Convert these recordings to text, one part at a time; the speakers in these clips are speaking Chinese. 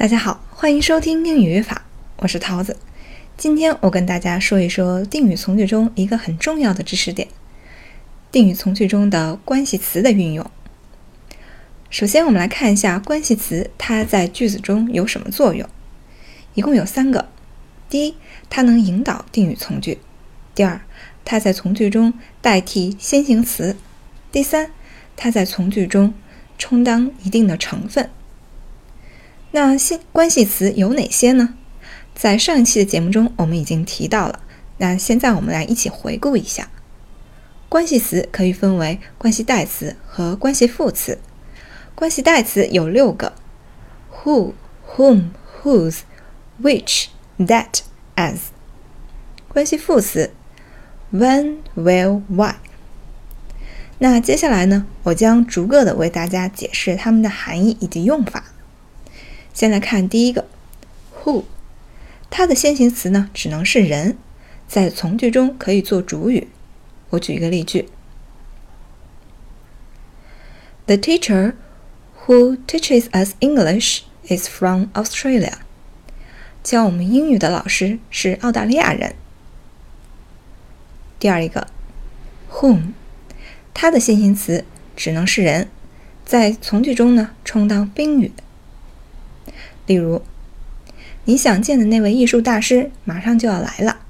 大家好，欢迎收听英语语法，我是桃子。今天我跟大家说一说定语从句中一个很重要的知识点——定语从句中的关系词的运用。首先，我们来看一下关系词它在句子中有什么作用。一共有三个：第一，它能引导定语从句；第二，它在从句中代替先行词；第三，它在从句中充当一定的成分。那新关系词有哪些呢？在上一期的节目中，我们已经提到了。那现在我们来一起回顾一下，关系词可以分为关系代词和关系副词。关系代词有六个：who、whom、whose、which、that、as。关系副词：when、where、why。那接下来呢，我将逐个的为大家解释它们的含义以及用法。先来看第一个，who，它的先行词呢只能是人，在从句中可以做主语。我举一个例句：The teacher who teaches us English is from Australia。教我们英语的老师是澳大利亚人。第二一个，whom，它的先行词只能是人，在从句中呢充当宾语。例如，你想见的那位艺术大师马上就要来了。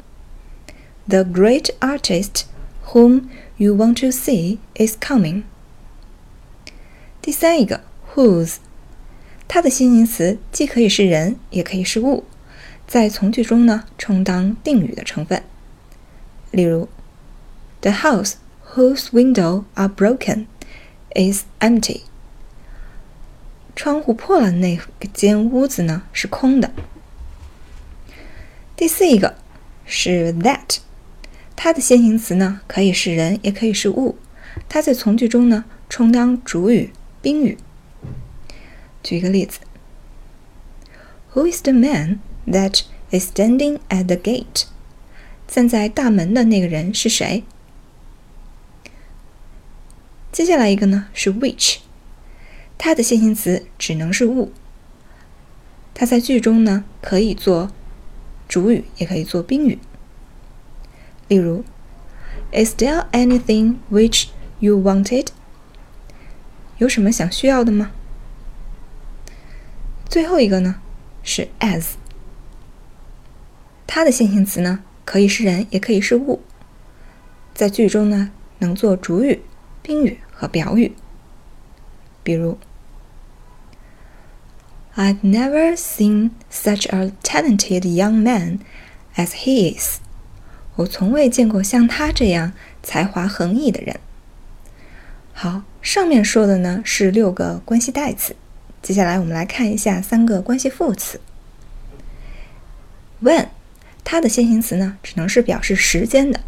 The great artist whom you want to see is coming。第三一个，whose，它的先行词既可以是人，也可以是物，在从句中呢充当定语的成分。例如，The house whose window are broken is empty。窗户破了，那间屋子呢是空的。第四一个是 that，它的先行词呢可以是人，也可以是物，它在从句中呢充当主语、宾语。举一个例子：Who is the man that is standing at the gate？站在大门的那个人是谁？接下来一个呢是 which。它的先行词只能是物，它在句中呢可以做主语，也可以做宾语。例如，Is there anything which you wanted？有什么想需要的吗？最后一个呢是 as，它的先行词呢可以是人，也可以是物，在句中呢能做主语、宾语和表语。比如。I've never seen such a talented young man as he is。我从未见过像他这样才华横溢的人。好，上面说的呢是六个关系代词，接下来我们来看一下三个关系副词。When，它的先行词呢只能是表示时间的，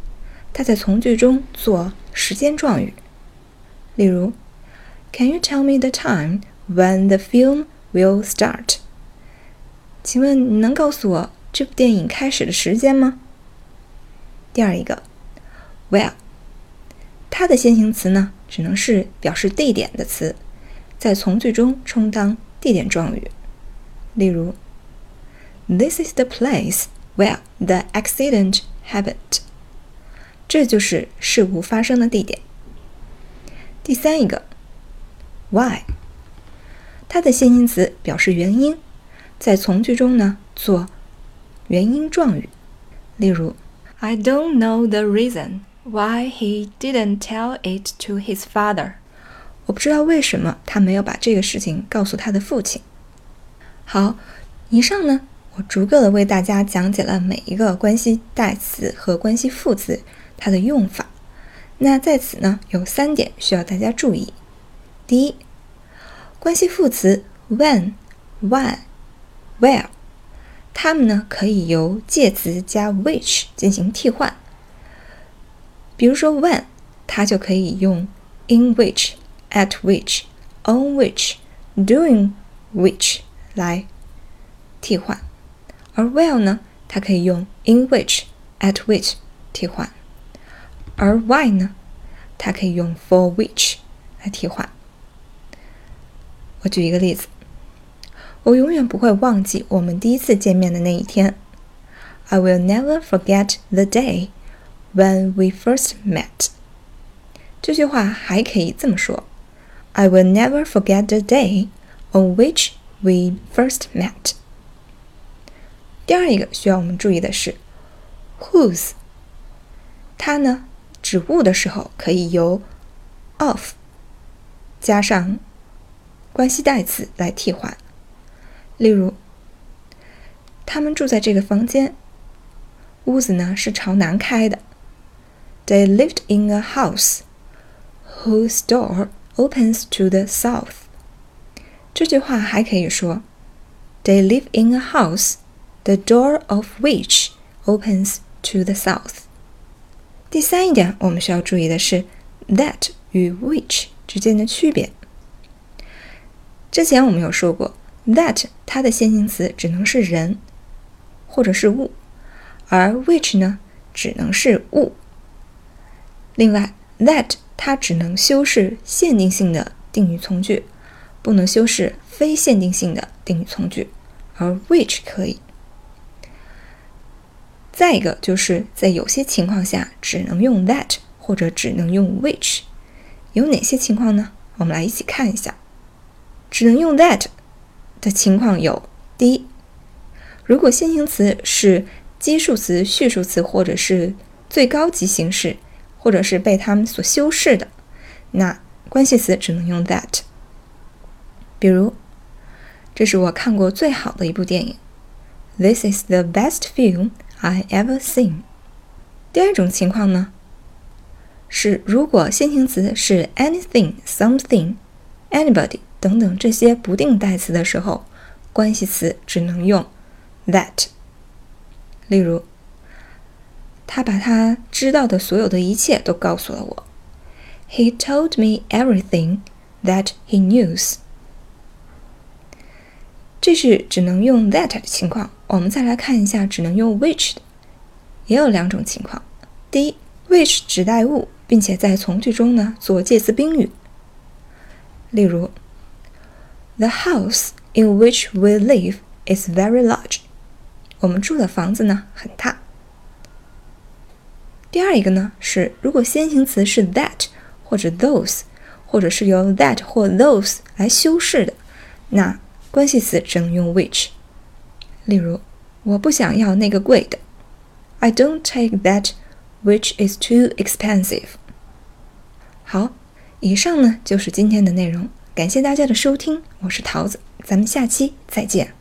它在从句中做时间状语。例如，Can you tell me the time when the film Will start？请问你能告诉我这部电影开始的时间吗？第二一个，Where？它的先行词呢，只能是表示地点的词，在从句中充当地点状语。例如，This is the place where the accident happened。这就是事故发生的地点。第三一个，Why？它的先行词表示原因，在从句中呢做原因状语。例如，I don't know the reason why he didn't tell it to his father。我不知道为什么他没有把这个事情告诉他的父亲。好，以上呢，我逐个的为大家讲解了每一个关系代词和关系副词它的用法。那在此呢，有三点需要大家注意。第一。关系副词 when、why、where，它们呢可以由介词加 which 进行替换。比如说 when，它就可以用 in which、at which、on which、doing which 来替换；而 where 呢，它可以用 in which、at which 替换；而 why 呢，它可以用 for which 来替换。我举一个例子我永远不会忘记我们第一次见面的那一天。I will never forget the day when we first met。这句话还可以这么说：I will never forget the day on which we first met。第二一个需要我们注意的是，whose，它呢指物的时候可以由 of 加上关系代词来替换。例如，他们住在这个房间，屋子呢是朝南开的。They lived in a house whose door opens to the south。这句话还可以说，They live in a house the door of which opens to the south。第三一点，我们需要注意的是 that 与 which 之间的区别。 之前我们有说过。That 它的先行词只能是人或者是物，而 which 呢只能是物。另外，that 它只能修饰限定性的定语从句，不能修饰非限定性的定语从句，而 which 可以。再一个就是在有些情况下只能用 that 或者只能用 which，有哪些情况呢？我们来一起看一下，只能用 that。的情况有：第一，如果先行词是基数词、序数词，或者是最高级形式，或者是被它们所修饰的，那关系词只能用 that。比如，这是我看过最好的一部电影，This is the best film I ever seen。第二种情况呢，是如果先行词是 anything、something、anybody。等等这些不定代词的时候，关系词只能用 that。例如，他把他知道的所有的一切都告诉了我。He told me everything that he knews 这是只能用 that 的情况。我们再来看一下只能用 which 的，也有两种情况。第一，which 指代物，并且在从句中呢做介词宾语。例如。The house in which we live is very large. 我们住的房子呢很大。第二一个呢是，如果先行词是 that 或者 those，或者是由 that 或 those 来修饰的，那关系词只能用 which。例如，我不想要那个贵的。I don't take that which is too expensive. 好，以上呢就是今天的内容。感谢大家的收听，我是桃子，咱们下期再见。